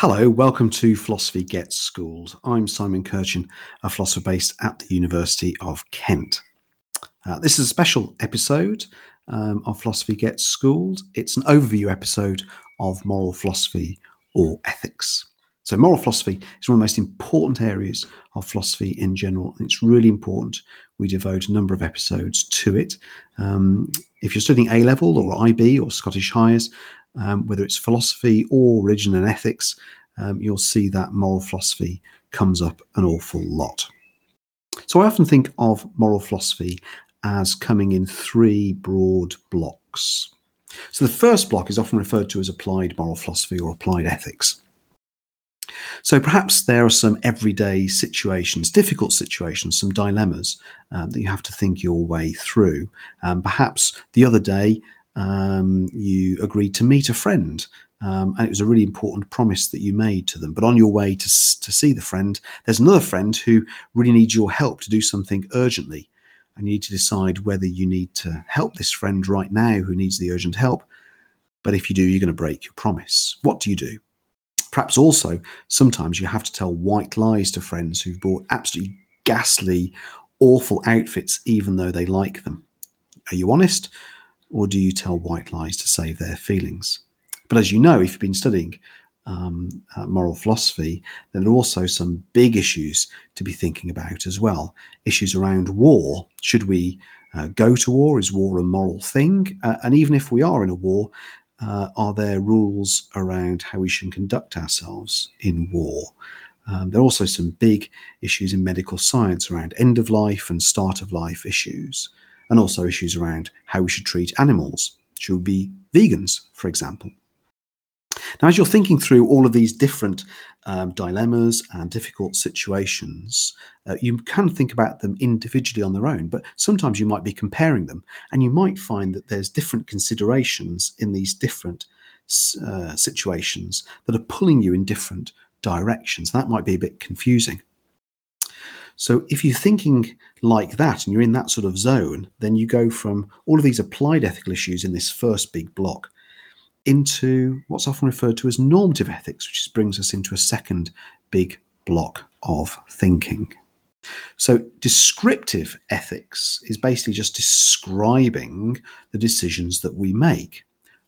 Hello, welcome to Philosophy Gets Schooled. I'm Simon Kirchin, a philosopher based at the University of Kent. Uh, this is a special episode um, of Philosophy Gets Schooled. It's an overview episode of moral philosophy or ethics. So, moral philosophy is one of the most important areas of philosophy in general, and it's really important we devote a number of episodes to it. Um, if you're studying A level or IB or Scottish Highers, um, whether it's philosophy or religion and ethics, um, you'll see that moral philosophy comes up an awful lot. So I often think of moral philosophy as coming in three broad blocks. So the first block is often referred to as applied moral philosophy or applied ethics. So perhaps there are some everyday situations, difficult situations, some dilemmas um, that you have to think your way through. Um, perhaps the other day um, you agreed to meet a friend. Um, and it was a really important promise that you made to them. But on your way to, to see the friend, there's another friend who really needs your help to do something urgently. And you need to decide whether you need to help this friend right now who needs the urgent help. But if you do, you're going to break your promise. What do you do? Perhaps also, sometimes you have to tell white lies to friends who've bought absolutely ghastly, awful outfits, even though they like them. Are you honest? Or do you tell white lies to save their feelings? But as you know, if you've been studying um, uh, moral philosophy, there are also some big issues to be thinking about as well. Issues around war. Should we uh, go to war? Is war a moral thing? Uh, and even if we are in a war, uh, are there rules around how we should conduct ourselves in war? Um, there are also some big issues in medical science around end of life and start of life issues and also issues around how we should treat animals. Should we be vegans, for example? Now, as you're thinking through all of these different um, dilemmas and difficult situations, uh, you can think about them individually on their own, but sometimes you might be comparing them and you might find that there's different considerations in these different uh, situations that are pulling you in different directions. That might be a bit confusing. So if you're thinking like that and you're in that sort of zone, then you go from all of these applied ethical issues in this first big block into what's often referred to as normative ethics, which brings us into a second big block of thinking. So, descriptive ethics is basically just describing the decisions that we make.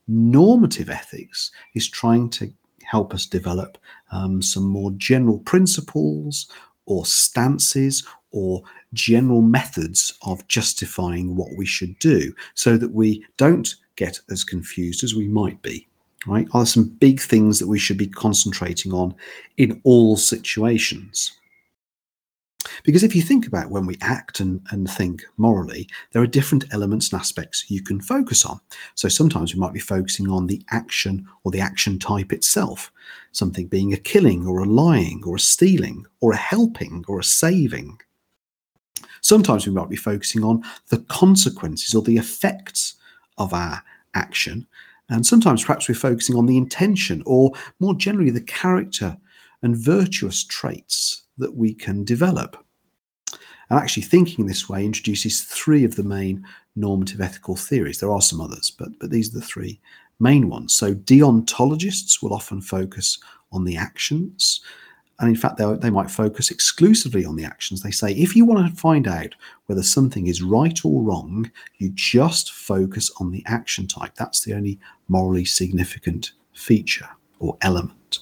Normative ethics is trying to help us develop um, some more general principles or stances or general methods of justifying what we should do so that we don't get as confused as we might be right? Are some big things that we should be concentrating on in all situations because if you think about when we act and, and think morally, there are different elements and aspects you can focus on. So sometimes we might be focusing on the action or the action type itself, something being a killing or a lying or a stealing or a helping or a saving. Sometimes we might be focusing on the consequences or the effects of our action. And sometimes perhaps we're focusing on the intention or more generally the character and virtuous traits that we can develop. And actually, thinking this way introduces three of the main normative ethical theories. There are some others, but, but these are the three main ones. So, deontologists will often focus on the actions. And in fact, they might focus exclusively on the actions. They say if you want to find out whether something is right or wrong, you just focus on the action type. That's the only morally significant feature or element.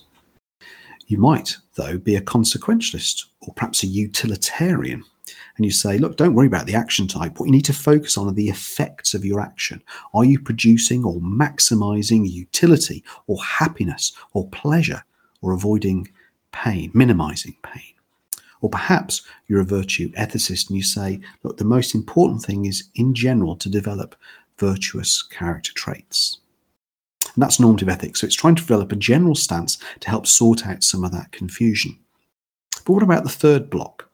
You might, though, be a consequentialist or perhaps a utilitarian. And you say, look, don't worry about the action type. What you need to focus on are the effects of your action. Are you producing or maximizing utility or happiness or pleasure or avoiding pain, minimizing pain? Or perhaps you're a virtue ethicist and you say, look, the most important thing is in general to develop virtuous character traits. And that's normative ethics. So it's trying to develop a general stance to help sort out some of that confusion. But what about the third block?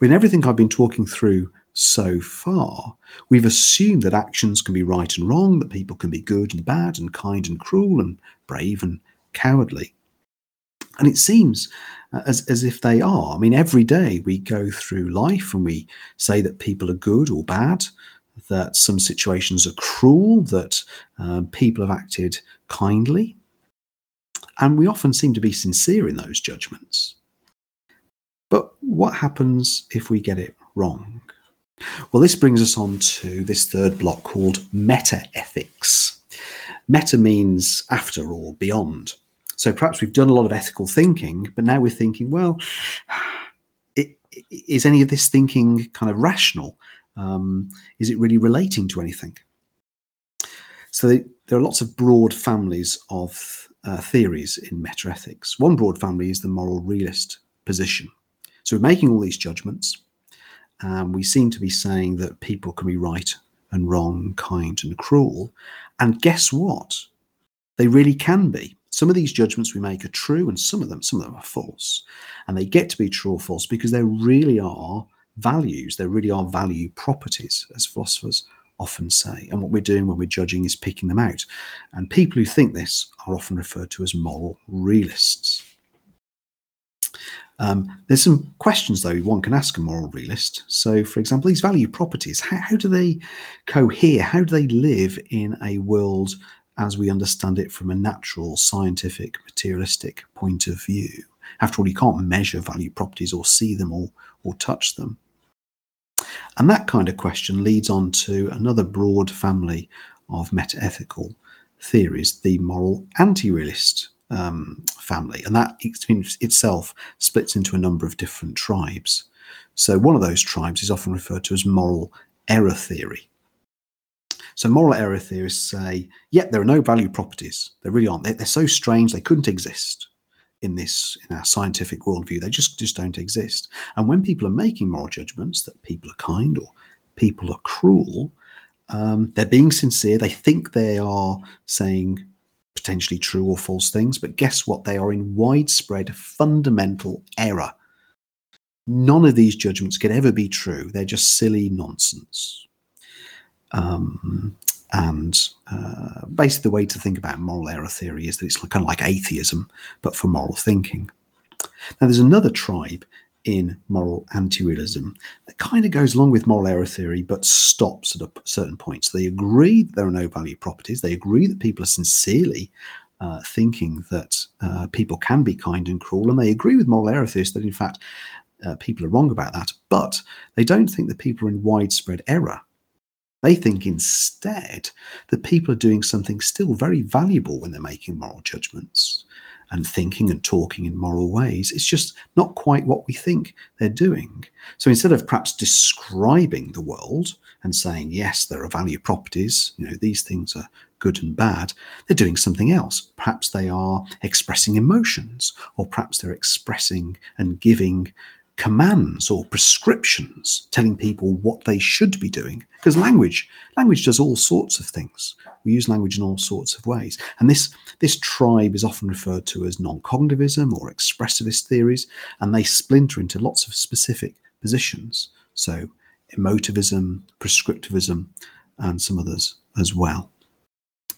In everything I've been talking through so far, we've assumed that actions can be right and wrong, that people can be good and bad, and kind and cruel, and brave and cowardly. And it seems uh, as, as if they are. I mean, every day we go through life and we say that people are good or bad, that some situations are cruel, that um, people have acted kindly. And we often seem to be sincere in those judgments. What happens if we get it wrong? Well, this brings us on to this third block called meta ethics. Meta means after or beyond. So perhaps we've done a lot of ethical thinking, but now we're thinking, well, is any of this thinking kind of rational? Um, is it really relating to anything? So they, there are lots of broad families of uh, theories in meta ethics. One broad family is the moral realist position. So we're making all these judgments, and we seem to be saying that people can be right and wrong, kind and cruel. And guess what? They really can be. Some of these judgments we make are true, and some of them, some of them are false. And they get to be true or false because there really are values, there really are value properties, as philosophers often say. And what we're doing when we're judging is picking them out. And people who think this are often referred to as moral realists. Um, there's some questions, though, one can ask a moral realist. So, for example, these value properties, how, how do they cohere? How do they live in a world as we understand it from a natural, scientific, materialistic point of view? After all, you can't measure value properties or see them or, or touch them. And that kind of question leads on to another broad family of metaethical theories, the moral anti realist um, family, and that itself splits into a number of different tribes. So, one of those tribes is often referred to as moral error theory. So, moral error theorists say, yeah, there are no value properties. There really aren't. They're, they're so strange, they couldn't exist in this in our scientific worldview. They just just don't exist. And when people are making moral judgments that people are kind or people are cruel, um, they're being sincere. They think they are saying potentially true or false things, but guess what? They are in widespread fundamental error. None of these judgments could ever be true. They're just silly nonsense. Um, and uh, basically, the way to think about moral error theory is that it's kind of like atheism, but for moral thinking. Now, there's another tribe in moral anti-realism that kind of goes along with moral error theory but stops at a certain point. So they agree that there are no value properties. They agree that people are sincerely uh, thinking that uh, people can be kind and cruel, and they agree with moral error theorists that in fact uh, people are wrong about that. But they don't think that people are in widespread error. They think instead that people are doing something still very valuable when they're making moral judgments and thinking and talking in moral ways. It's just not quite what we think they're doing. So instead of perhaps describing the world and saying, yes, there are value properties, you know, these things are good and bad, they're doing something else. Perhaps they are expressing emotions, or perhaps they're expressing and giving commands or prescriptions telling people what they should be doing because language language does all sorts of things. We use language in all sorts of ways. And this this tribe is often referred to as non-cognitivism or expressivist theories and they splinter into lots of specific positions. So emotivism prescriptivism and some others as well.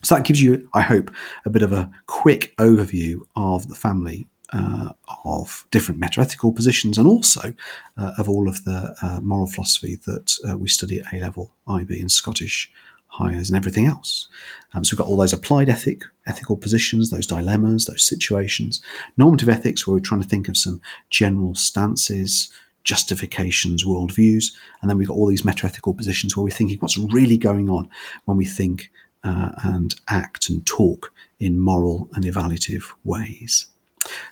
So that gives you i hope a bit of a quick overview of the family uh, of different metaethical positions and also uh, of all of the uh, moral philosophy that uh, we study at A level, IB, and Scottish Highers and everything else. Um, so we've got all those applied ethic, ethical positions, those dilemmas, those situations. Normative ethics, where we're trying to think of some general stances, justifications, worldviews, and then we've got all these metaethical positions where we're thinking what's really going on when we think uh, and act and talk in moral and evaluative ways.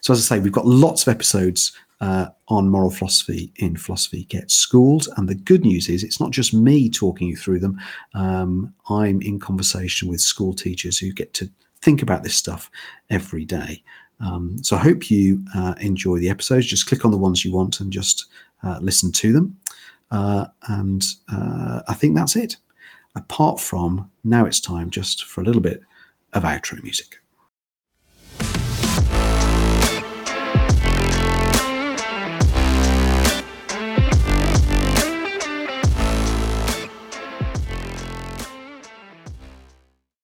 So, as I say, we've got lots of episodes uh, on moral philosophy in Philosophy Gets Schooled. And the good news is, it's not just me talking you through them. Um, I'm in conversation with school teachers who get to think about this stuff every day. Um, so, I hope you uh, enjoy the episodes. Just click on the ones you want and just uh, listen to them. Uh, and uh, I think that's it. Apart from now, it's time just for a little bit of outro music.